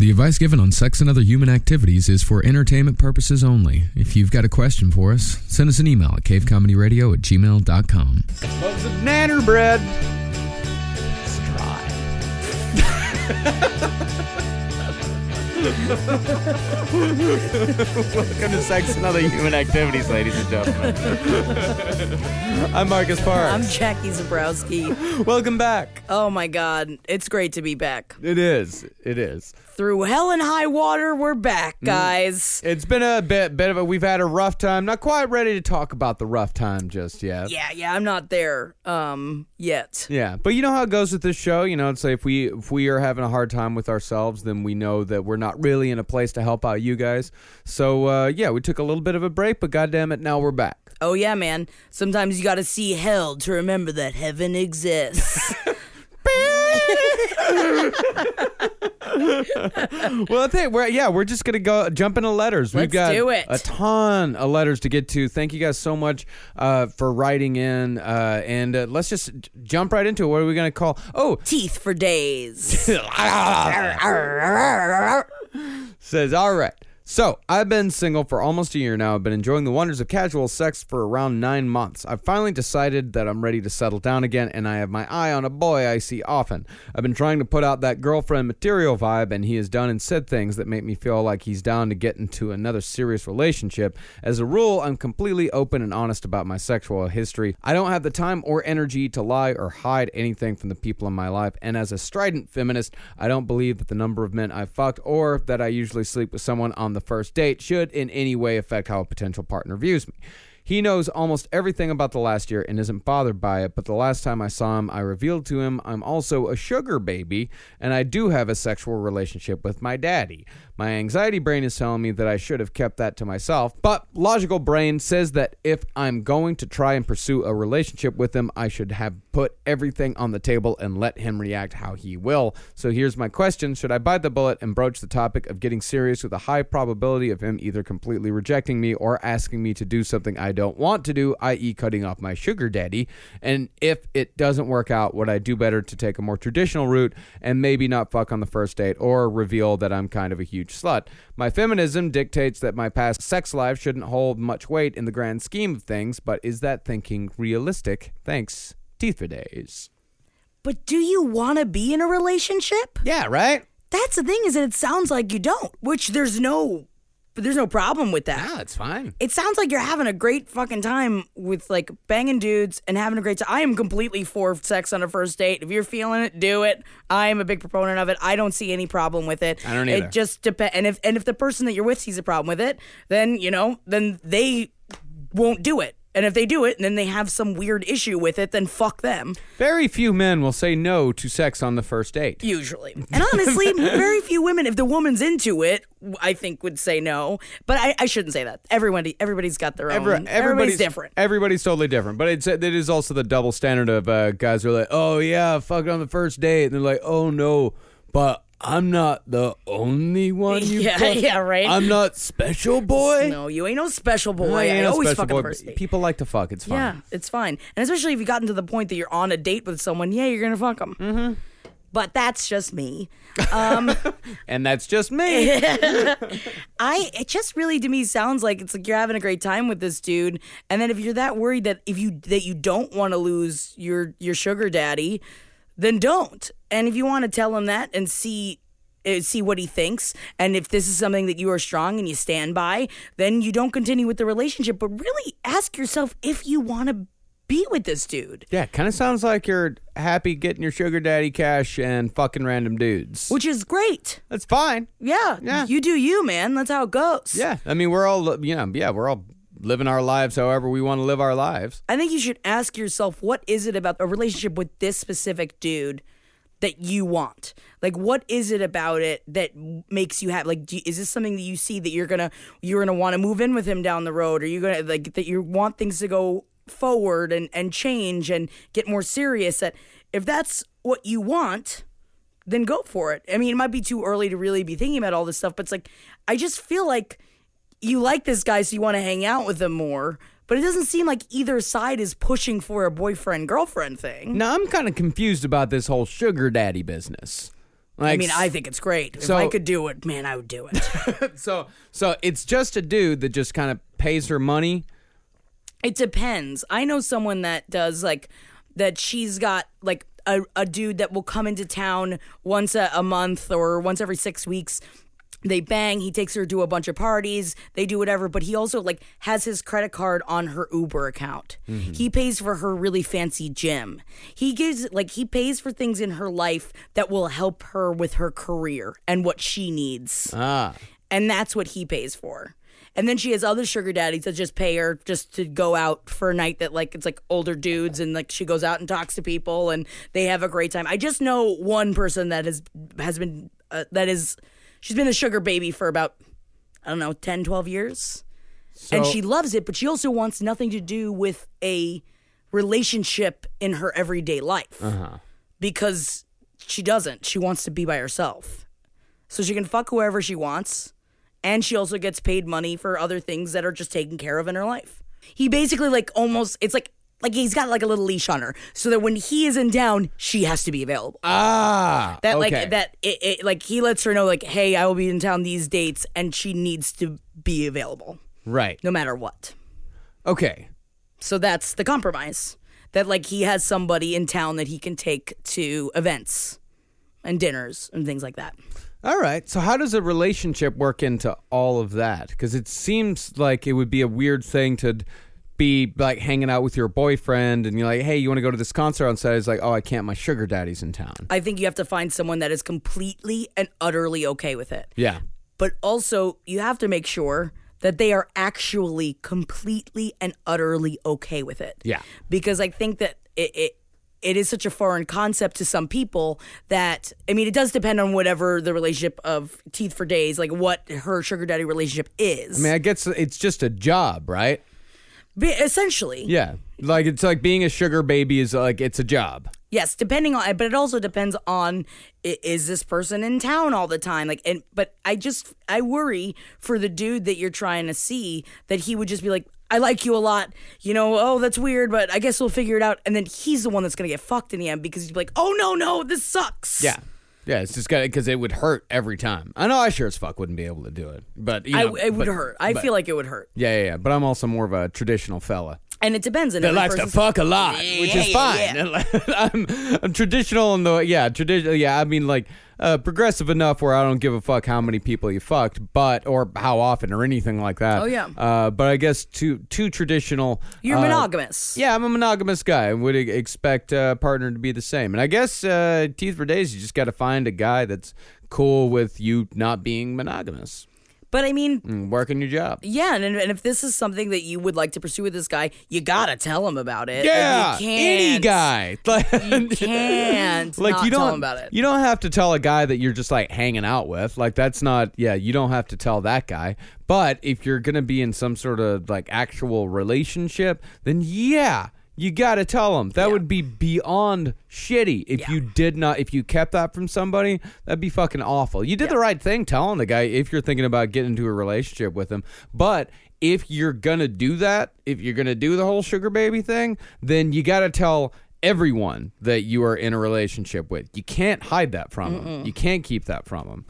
The advice given on sex and other human activities is for entertainment purposes only. If you've got a question for us, send us an email at cavecomedyradio at gmail.com. Loves of nanner bread. Welcome to Sex and Other Human Activities, ladies and gentlemen. I'm Marcus Parks. I'm Jackie Zebrowski. Welcome back. Oh my god, it's great to be back. It is. It is. Through hell and high water, we're back, Mm. guys. It's been a bit, bit of a. We've had a rough time. Not quite ready to talk about the rough time just yet. Yeah, yeah, I'm not there um yet. Yeah, but you know how it goes with this show. You know, it's like if we if we are having a hard time with ourselves, then we know that we're not really in a place to help out you guys. So uh, yeah, we took a little bit of a break, but goddamn it, now we're back. Oh yeah, man. Sometimes you got to see hell to remember that heaven exists. Well, I think we're yeah, we're just gonna go jump into letters. We've Let's got do it. a ton of letters to get to. Thank you guys so much uh, for writing in, uh, and uh, let's just j- jump right into it. What are we gonna call? Oh, Teeth for days. says, all right. So, I've been single for almost a year now. I've been enjoying the wonders of casual sex for around nine months. I've finally decided that I'm ready to settle down again, and I have my eye on a boy I see often. I've been trying to put out that girlfriend material vibe, and he has done and said things that make me feel like he's down to get into another serious relationship. As a rule, I'm completely open and honest about my sexual history. I don't have the time or energy to lie or hide anything from the people in my life, and as a strident feminist, I don't believe that the number of men I've fucked or that I usually sleep with someone on the first date should in any way affect how a potential partner views me. He knows almost everything about the last year and isn't bothered by it, but the last time I saw him, I revealed to him I'm also a sugar baby and I do have a sexual relationship with my daddy. My anxiety brain is telling me that I should have kept that to myself, but logical brain says that if I'm going to try and pursue a relationship with him, I should have put everything on the table and let him react how he will. So here's my question Should I bite the bullet and broach the topic of getting serious with a high probability of him either completely rejecting me or asking me to do something I don't want to do, i.e., cutting off my sugar daddy? And if it doesn't work out, would I do better to take a more traditional route and maybe not fuck on the first date or reveal that I'm kind of a huge slut? My feminism dictates that my past sex life shouldn't hold much weight in the grand scheme of things, but is that thinking realistic? Thanks. Teeth for days. but do you want to be in a relationship? Yeah, right? That's the thing is that it sounds like you don't, which there's no but there's no problem with that. Yeah, it's fine. it sounds like you're having a great fucking time with like banging dudes and having a great time. I am completely for sex on a first date. If you're feeling it, do it. I am a big proponent of it. I don't see any problem with it. I don't either. It just depends. And if and if the person that you're with sees a problem with it, then you know, then they won't do it. And if they do it, and then they have some weird issue with it, then fuck them. Very few men will say no to sex on the first date. Usually. And honestly, very few women, if the woman's into it, I think would say no. But I, I shouldn't say that. Everybody, everybody's got their own. Every- everybody's different. Everybody's totally different, but it's it is also the double standard of uh, guys who are like, "Oh yeah, fuck it on the first date," and they're like, "Oh no, but I'm not the only one you Yeah, fuck. yeah, right. I'm not special boy. No, you ain't no special boy. I ain't a always special fuck boy. the first date. People like to fuck. It's fine. Yeah, it's fine. And especially if you've gotten to the point that you're on a date with someone, yeah, you're gonna fuck them. Mm-hmm. But that's just me. And that's just me. I it just really to me sounds like it's like you're having a great time with this dude, and then if you're that worried that if you that you don't want to lose your your sugar daddy, then don't. And if you want to tell him that and see uh, see what he thinks, and if this is something that you are strong and you stand by, then you don't continue with the relationship. But really ask yourself if you want to be with this dude. yeah, kind of sounds like you're happy getting your sugar daddy cash and fucking random dudes. Which is great. That's fine. Yeah, Yeah. You do you, man. That's how it goes. Yeah, I mean, we're all you know, yeah, we're all living our lives however we want to live our lives. I think you should ask yourself what is it about a relationship with this specific dude that you want? Like what is it about it that makes you have like do is this something that you see that you're to you're to want to move in with him down the road or you to like that you want things to go forward and and change and get more serious that if that's what you want then go for it. I mean, it might be too early to really be thinking about all this stuff, but it's like I just feel like you like this guy so you want to hang out with him more, but it doesn't seem like either side is pushing for a boyfriend girlfriend thing. Now I'm kind of confused about this whole sugar daddy business. Like, I mean, I think it's great. If So- I could do it, man, I would do it. so so it's just a dude that just kind of pays her money. It depends. I know someone that does like that. She's got like a, a dude that will come into town once a, a month or once every six weeks. They bang. He takes her to a bunch of parties. They do whatever, but he also like has his credit card on her Uber account. He pays for her really fancy gym. He gives like he pays for things in her life that will help her with her career and what she needs Ah, and that's what he pays for. And then she has other sugar daddies that just pay her just to go out for a night that like it's like older dudes and like she goes out and talks to people and they have a great time. I just know one person that has has been uh, that is she's been a sugar baby for about I don't know 10 12 years. and she loves it, but she also wants nothing to do with a relationship in her everyday life. Uh-huh. Because she doesn't. She wants to be by herself so she can fuck whoever she wants and she also gets paid money for other things that are just taken care of in her life he basically like almost it's like like he's got like a little leash on her so that when he is in town she has to be available ah, that okay. like that it, it like he lets her know like hey i will be in town these dates and she needs to be available right. no matter what Okay, so that's the compromise that like he has somebody in town that he can take to events and dinners and things like that all right. So how does a relationship work into all of that? Because it seems like it would be a weird thing to be like hanging out with your boyfriend and you're like, hey, you want to go to this concert on Saturday? It's like, oh, I can't. My sugar daddy's in town. I think you have to find someone that is completely and utterly okay with it. Yeah. But also, you have to make sure that they are actually completely and utterly okay with it. Yeah. Because I think that it, it it is such a foreign concept to some people that I mean it does depend on whatever the relationship of teeth for days, like what her sugar daddy relationship is. I mean, I guess it's just a job, right? Be- essentially. Yeah. Like it's like being a sugar baby is like it's a job. Yes, depending on, but it also depends on is this person in town all the time? Like, and but I just I worry for the dude that you're trying to see that he would just be like, I like you a lot, you know. Oh, that's weird, but I guess we'll figure it out. And then he's the one that's gonna get fucked in the end because he's like, oh no, no, this sucks. Yeah. Yeah, it's just got because it would hurt every time. I know I sure as fuck wouldn't be able to do it, but you I, know, it would but- hurt. I but- feel like it would hurt, Yeah, yeah, yeah. But I'm also more of a traditional fella and it depends. on that every likes to fuck a lot, which is Yeah, fine. I'm, I'm traditional in the yeah, traditional. Yeah, I mean like uh, progressive enough where I don't give a fuck how many people you fucked, but or how often or anything like that. Oh, yeah. Uh, but I guess too too traditional. You're uh, monogamous. Yeah, I'm a monogamous guy and would expect a partner to be the same. And I guess uh, teeth for days, you just got to find a guy that's cool with you not being monogamous But I mean, and working your job. Yeah, and, and if this is something that you would like to pursue with this guy, you gotta tell him about it. And Yeah, you any can't- guy. You can't like not you don't tell him about it. You don't have to tell a guy that you're just like hanging out with. Like that's not. Yeah, you don't have to tell that guy. But if you're gonna be in some sort of like actual relationship, then yeah. You gotta tell him. That would be beyond shitty if Yeah. you did not. If you kept that from somebody, that'd be fucking awful. You did the right thing telling the guy if you're thinking about getting into a relationship with him. But if you're gonna do that, if you're gonna do the whole sugar baby thing, then you gotta tell everyone that you are in a relationship with. You can't hide that from them. You can't keep that from them.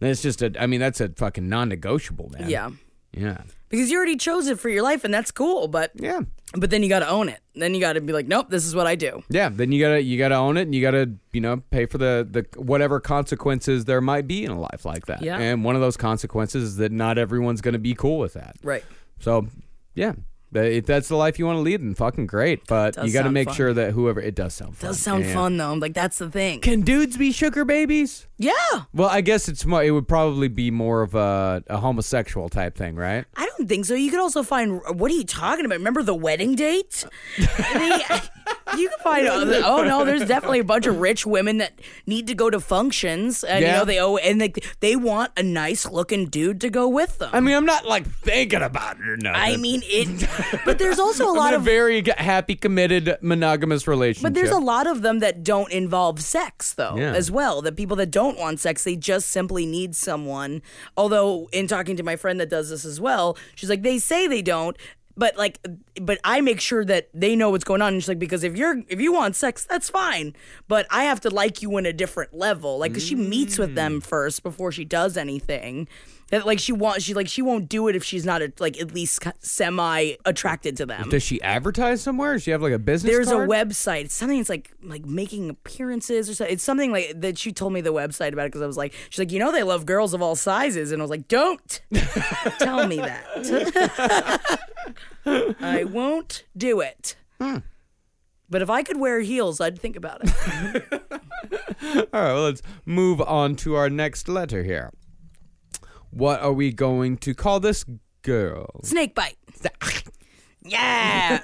It's just a. I mean, that's a fucking non-negotiable, man. Yeah. Yeah. Because you already chose it for your life and that's cool, but Yeah. But then you gotta own it. Then you gotta be like, Nope, this is what I do. Yeah, then you gotta you gotta own it, and you gotta you know pay for the the whatever consequences there might be in a life like that. Yeah. and one of those consequences is that not everyone's gonna be cool with that. Right. So, yeah, if that's the life you want to lead, then fucking great. But you got to make fun. sure that whoever it does sound fun. Does sound fun though. Like that's the thing. Can dudes be sugar babies? Yeah. Well, I guess it's more. It would probably be more of a, a homosexual type thing, right? I don't think so. You could also find. What are you talking about? Remember the wedding date? They- you can find. other- Oh no, there's definitely a bunch of rich women that need to go to functions, and you know they owe, and they they want a nice looking dude to go with them. I mean, I'm not like thinking about it or nothing. I mean it, but there's also a I'm lot in a of. very g- happy, committed, monogamous relationship. But there's a lot of them that don't involve sex, though, Yeah. as well. The people that don't want sex, they just simply need someone. Although, in talking to my friend that does this as well, she's like, they say they don't, but like, but I make sure that they know what's going on. And she's like, because if you're if you want sex, that's fine, but I have to like you in a different level. Like, 'cause she meets with Mm. them first before she does anything. That like she wants she like she won't do it if she's not a, like at least semi attracted to them. Does she advertise somewhere? Does she have like a business There's card? a website. It's something. It's like like making appearances or something. It's something like that. She told me the website about it because I was like, she's like, you know, they love girls of all sizes, and I was like, don't tell me that. I won't do it. Hmm. But if I could wear heels, I'd think about it. All right, well, let's move on to our next letter here. What are we going to call this girl? Snake bite. Yeah,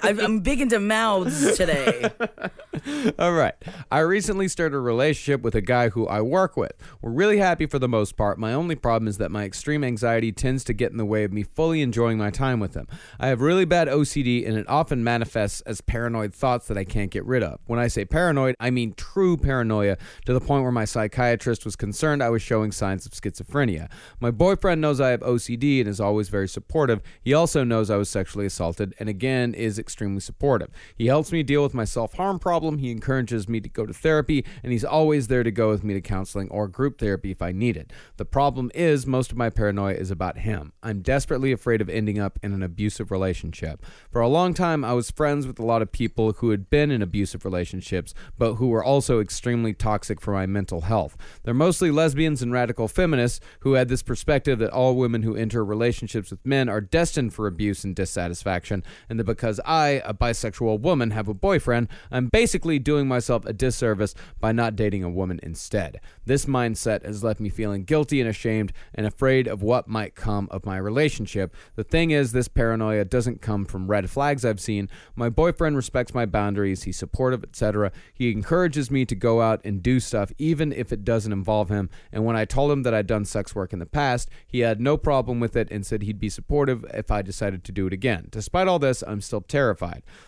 I'm I'm big into mouths today. All right. I recently started a relationship with a guy who I work with. We're really happy for the most part. My only problem is that my extreme anxiety tends to get in the way of me fully enjoying my time with him. I have really bad OCD and it often manifests as paranoid thoughts that I can't get rid of. When I say paranoid, I mean true paranoia to the point where my psychiatrist was concerned I was showing signs of schizophrenia. My boyfriend knows I have OCD and is always very supportive. He also knows I was sexually assaulted and again is extremely supportive. He helps me deal with my self harm problem. He encourages me to go to therapy, and he's always there to go with me to counseling or group therapy if I need it. The problem is, most of my paranoia is about him. I'm desperately afraid of ending up in an abusive relationship. For a long time, I was friends with a lot of people who had been in abusive relationships, but who were also extremely toxic for my mental health. They're mostly lesbians and radical feminists who had this perspective that all women who enter relationships with men are destined for abuse and dissatisfaction, and that because I, a bisexual woman, have a boyfriend, I'm basically doing myself a disservice by not dating a woman instead. This mindset has left me feeling guilty and ashamed and afraid of what might come of my relationship. The thing is, this paranoia doesn't come from red flags I've seen. My boyfriend respects my boundaries, he's supportive, etc. He encourages me to go out and do stuff even if it doesn't involve him. And when I told him that I'd done sex work in the past, he had no problem with it and said he'd be supportive if I decided to do it again. Despite all this, I'm still terrified.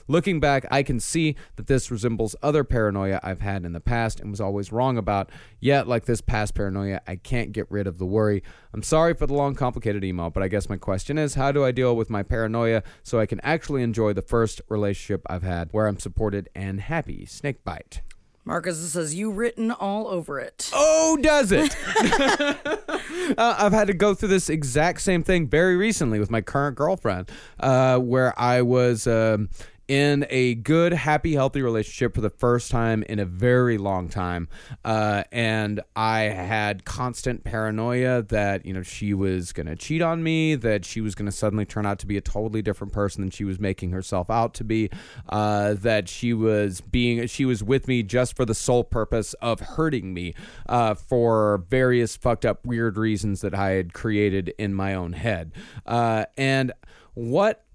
Looking back, I can see that this resembles other paranoia I've had in the past and was always wrong about. Yet, like this past paranoia, I can't get rid of the worry. I'm sorry for the long, complicated email, but I guess my question is how do I deal with my paranoia so I can actually enjoy the first relationship I've had where I'm supported and happy? Snakebite. Marcus says you written all over it. Oh, does it? uh, I've had to go through this exact same thing very recently with my current girlfriend, uh, where I was um, in a good, happy, healthy relationship for the first time in a very long time, uh, and I had constant paranoia that you know she was gonna cheat on me, that she was gonna suddenly turn out to be a totally different person than she was making herself out to be, uh, that she was being she was with me just for the sole purpose of hurting me uh, for various fucked up weird reasons that I had created in my own head, uh, and what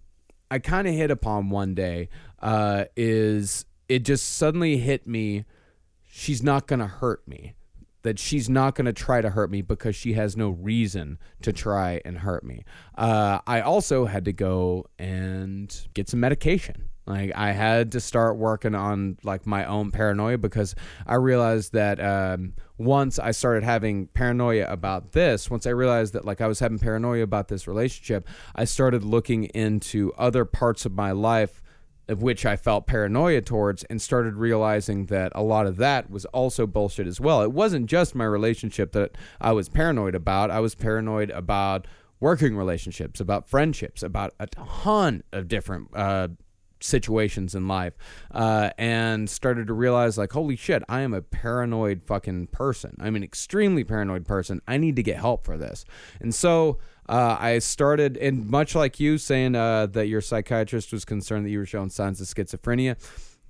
I kind of hit upon one day uh, is it just suddenly hit me. She's not going to hurt me. That she's not going to try to hurt me because she has no reason to try and hurt me. Uh, I also had to go and get some medication. Like I had to start working on like my own paranoia because I realized that um, once I started having paranoia about this, once I realized that like I was having paranoia about this relationship, I started looking into other parts of my life of which I felt paranoia towards and started realizing that a lot of that was also bullshit as well. It wasn't just my relationship that I was paranoid about. I was paranoid about working relationships, about friendships, about a ton of different uh, situations in life uh, and started to realize like holy shit i am a paranoid fucking person. I'm an extremely paranoid person. I need to get help for this. And so uh, i started and much like you saying uh, that your psychiatrist was concerned that you were showing signs of schizophrenia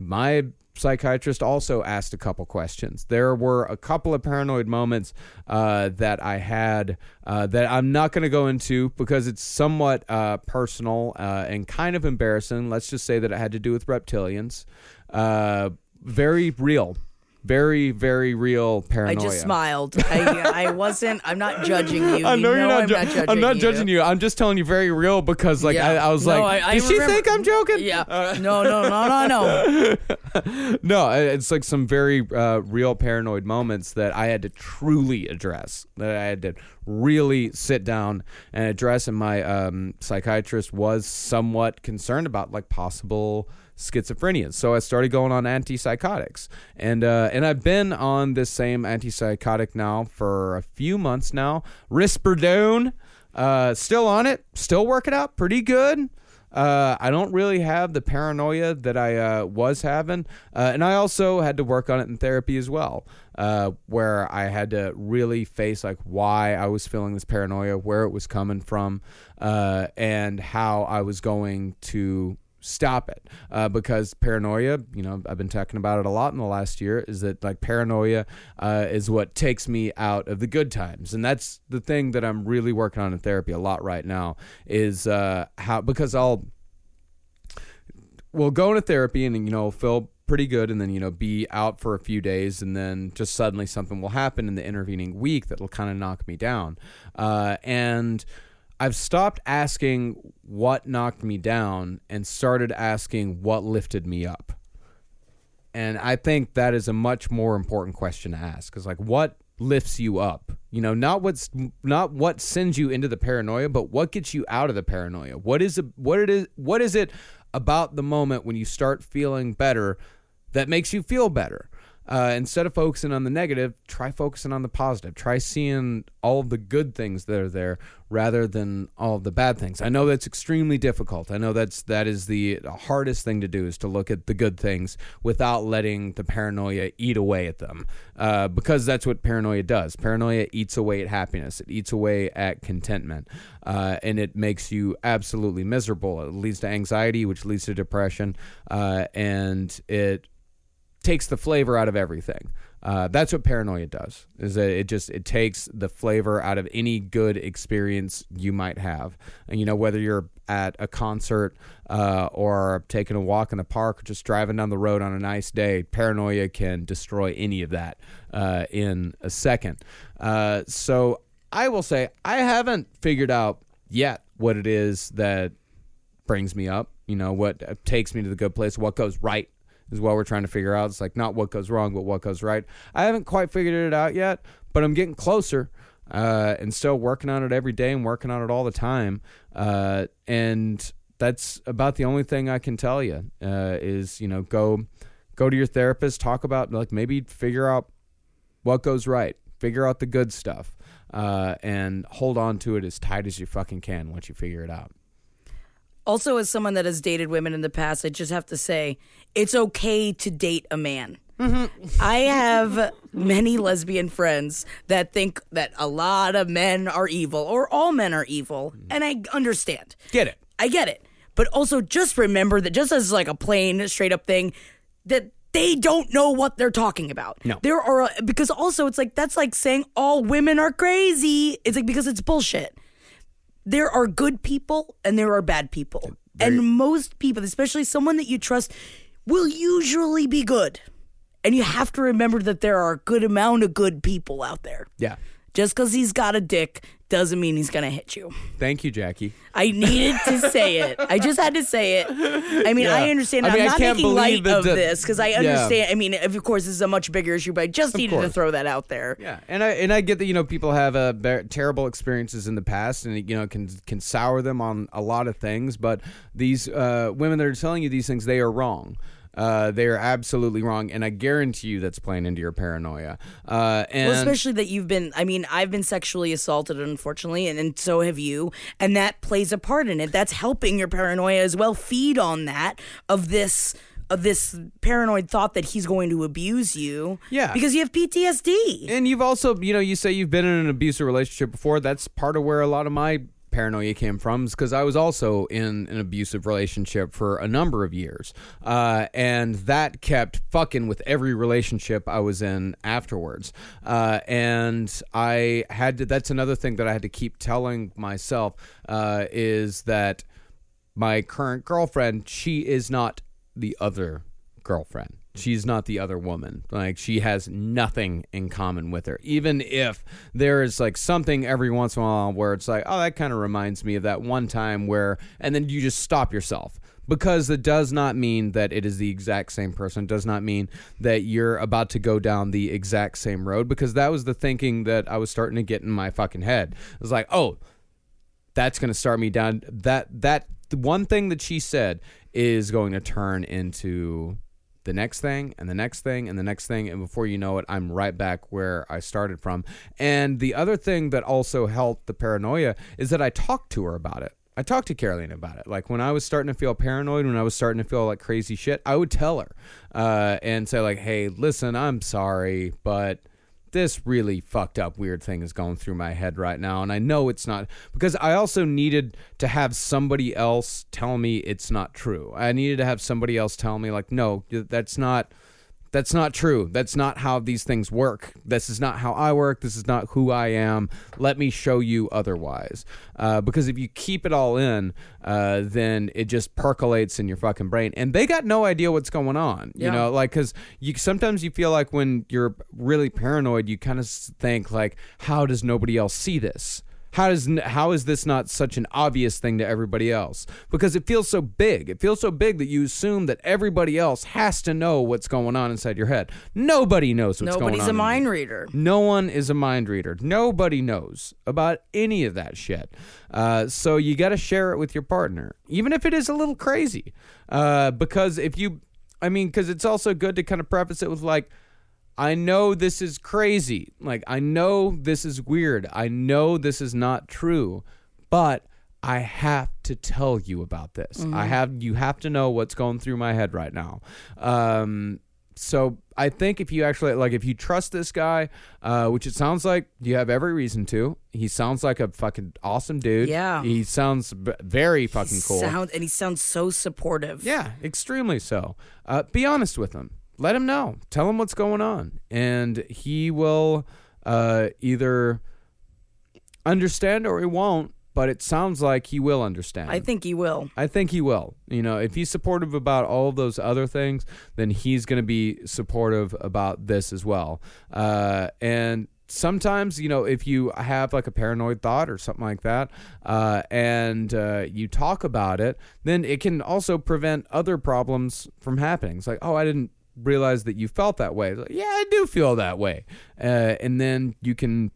my psychiatrist also asked a couple questions. There were a couple of paranoid moments uh, that I had uh, that I'm not going to go into because it's somewhat uh, personal uh, and kind of embarrassing. Let's just say that it had to do with reptilians. Uh, very real. Very very real paranoia. I just smiled. I, I wasn't. I'm not judging you. I know you're not. I'm ju- not judging I'm not you. judging you. I'm just telling you very real because like Yeah. I, I was No, like, I- I does she remember- think I'm joking? Yeah. Uh, no, no, no, no, no. no, it's like some very uh, real paranoid moments that I had to truly address. That I had to really sit down and address, and my um, psychiatrist was somewhat concerned about like possible schizophrenia. So I started going on antipsychotics, and uh, and I've been on this same antipsychotic now for a few months now. Risperdone, uh, still on it, still working out pretty good. Uh, I don't really have the paranoia that I uh, was having, uh, and I also had to work on it in therapy as well, uh, where I had to really face like why I was feeling this paranoia, where it was coming from, uh, and how I was going to stop it. Uh, because paranoia, you know, I've been talking about it a lot in the last year, is that like paranoia uh, is what takes me out of the good times, and that's the thing that I'm really working on in therapy a lot right now. Is uh, how because I'll we'll go into therapy and you know feel pretty good and then you know be out for a few days and then just suddenly something will happen in the intervening week that'll kind of knock me down uh, and i've stopped asking what knocked me down and started asking what lifted me up. And i think that is a much more important question to ask because like what lifts you up? You know not what's not what sends you into the paranoia but what gets you out of the paranoia. What is a, what it is what is it about the moment when you start feeling better that makes you feel better uh, instead of focusing on the negative, try focusing on the positive. Try seeing all the good things that are there rather than all of the bad things. I know that's extremely difficult. I know that's that is the hardest thing to do is to look at the good things without letting the paranoia eat away at them, uh, because that's what paranoia does. Paranoia eats away at happiness. It eats away at contentment, uh, and it makes you absolutely miserable. It leads to anxiety, which leads to depression, uh, and it takes the flavor out of everything. Uh, that's what paranoia does. Is that it just it takes the flavor out of any good experience you might have. And you know whether you're at a concert uh, or taking a walk in the park or just driving down the road on a nice day, paranoia can destroy any of that uh, in a second. Uh, so I will say I haven't figured out yet what it is that brings me up. You know what takes me to the good place, what goes right is what we're trying to figure out. It's like not what goes wrong, but what goes right. I haven't quite figured it out yet, but I'm getting closer uh, and still working on it every day and working on it all the time. Uh, and that's about the only thing I can tell you uh, is you know go go to your therapist, talk about like maybe figure out what goes right, figure out the good stuff, uh, and hold on to it as tight as you fucking can once you figure it out. Also, as someone that has dated women in the past, I just have to say it's okay to date a man. Mm-hmm. I have many lesbian friends that think that a lot of men are evil or all men are evil, mm. and I understand. Get it? I get it. But also just remember that just as like a plain straight up thing that they don't know what they're talking about. No. There are because also it's like that's like saying all women are crazy. It's like because it's bullshit. There are good people and there are bad people. and most people, especially someone that you trust, will usually be good. And you have to remember that there are a good amount of good people out there. Yeah. Just because he's got a dick doesn't mean he's to hit you. Thank you, Jackie. I needed to say it. I just had to say it. I mean, I Yeah. understand. I mean, I'm I not making light of this because I Yeah. understand. I mean, of course, this is a much bigger issue, but I just needed to throw that out there. Yeah, and I and I get that you know people have uh, terrible experiences in the past, and it, you know can can sour them on a lot of things. But these uh, women that are telling you these things, they are wrong. Uh, they are absolutely wrong, and I guarantee you that's playing into your paranoia. Uh, and Well, especially that you've been, I mean, I've been sexually assaulted, unfortunately, and, and so have you. And that plays a part in it. That's helping your paranoia as well. Feed on that of this. Of this paranoid thought that he's going to abuse you, Yeah. because you have PTSD. and you've also you know you say you've been in an abusive relationship before. That's part of where a lot of my paranoia came from is because I was also in an abusive relationship for a number of years, uh, and that kept fucking with every relationship I was in afterwards. Uh, and I had to. That's another thing that I had to keep telling myself uh, is that my current girlfriend, she is not the other girlfriend. She's not the other woman. Like she has nothing in common with her. Even if there is like something every once in a while where it's like, oh, that kind of reminds me of that one time where, and then you just stop yourself because it does not mean that it is the exact same person. It does not mean that you're about to go down the exact same road because that was the thinking that I was starting to get in my fucking head. It was like, oh, that's going to start me down. That that one thing that she said is going to turn into the next thing and the next thing and the next thing and before you know it i'm right back where i started from and the other thing that also helped the paranoia is that i talked to her about it I talked to Caroline about it. Like when I was starting to feel paranoid, when I was starting to feel like crazy shit, I would tell her uh, and say like, "Hey, listen, I'm sorry, but this really fucked up weird thing is going through my head right now and i know it's not because i also needed to have somebody else tell me it's not true. I needed to have somebody else tell me like no that's not that's not true. That's not how these things work. This is not how I work. This is not who I am. Let me show you otherwise. Uh, because if you keep it all in, uh, then it just percolates in your fucking brain. And they got no idea what's going on. You Yeah. know, like, because you sometimes you feel like when you're really paranoid, you kind of think, like, how does nobody else see this? How does n- how is this not such an obvious thing to everybody else? Because it feels so big. It feels so big that you assume that everybody else has to know what's going on inside your head. Nobody knows what's going on. Nobody's a mind reader. No one is a mind reader. Nobody knows about any of that shit. Uh, so you got to share it with your partner, even if it is a little crazy. Uh, because if you, I mean, because it's also good to kind of preface it with like, I know this is crazy. Like, I know this is weird. I know this is not true, but I have to tell you about this. I have, you have to know what's going through my head right now. Um, so I think if you actually like, if you trust this guy, uh, which it sounds like you have every reason to, he sounds like a fucking awesome dude. Yeah. he sounds b- very fucking cool. Sound and he sounds so supportive. Yeah, extremely so. Uh, be honest with him. Let him know. Tell him what's going on, and he will uh, either understand or he won't. But it sounds like he will understand. I think he will. I think he will. You know, if he's supportive about all of those other things, then he's going to be supportive about this as well. Uh, and sometimes, you know, if you have like a paranoid thought or something like that, uh, and uh, you talk about it, then it can also prevent other problems from happening. It's like, oh, I didn't realize that you felt that way. Like, yeah, I do feel that way. Uh, and then you can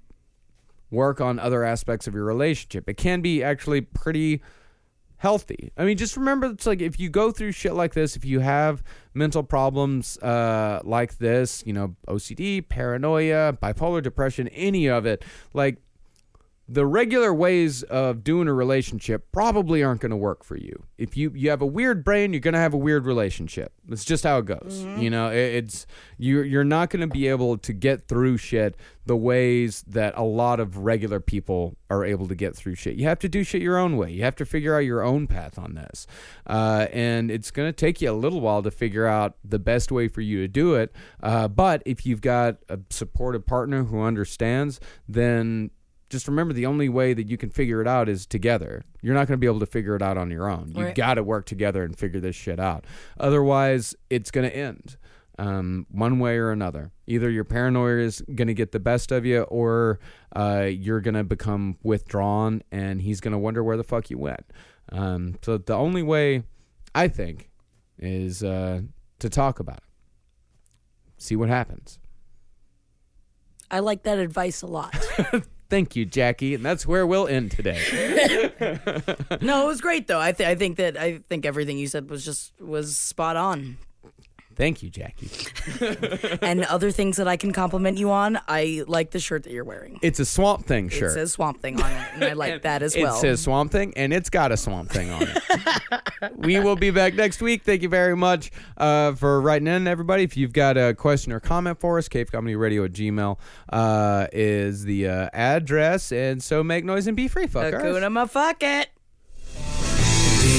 work on other aspects of your relationship. It can be actually pretty healthy. I mean, just remember it's like if you go through shit like this, if you have mental problems uh, like this, you know, OCD, paranoia, bipolar depression, any of it, like the regular ways of doing a relationship probably aren't going to work for you. If you you have a weird brain, you're going to have a weird relationship. It's just how it goes. You know, it, it's you you're not going to be able to get through shit the ways that a lot of regular people are able to get through shit. You have to do shit your own way. You have to figure out your own path on this. Uh, and it's going to take you a little while to figure out the best way for you to do it. Uh, but if you've got a supportive partner who understands, then just remember the only way that you can figure it out is together. You're not going to be able to figure it out on your own. You've Right. got to work together and figure this shit out. Otherwise, it's going to end um, one way or another. Either your paranoia is going to get the best of you, or uh, you're going to become withdrawn, and he's going to wonder where the fuck you went. Um, so the only way, I think, is uh, to talk about it. See what happens. I like that advice a lot. Thank you, Jackie, and that's where we'll end today. no, it was great though. I th- I think that I think everything you said was just was spot on. Thank you, Jackie. and other things that I can compliment you on, I like the shirt that you're wearing. It's a Swamp Thing shirt. It shirt. says Swamp Thing on it, and I like that as well. It says Swamp Thing, and it's got a Swamp Thing on it. we will be back next week. Thank you very much uh, for writing in, everybody. If you've got a question or comment for us, cavecomedyradio at gmail uh, is the uh, address. And so make noise and be free, fuckers. Hakuna ma fuck it.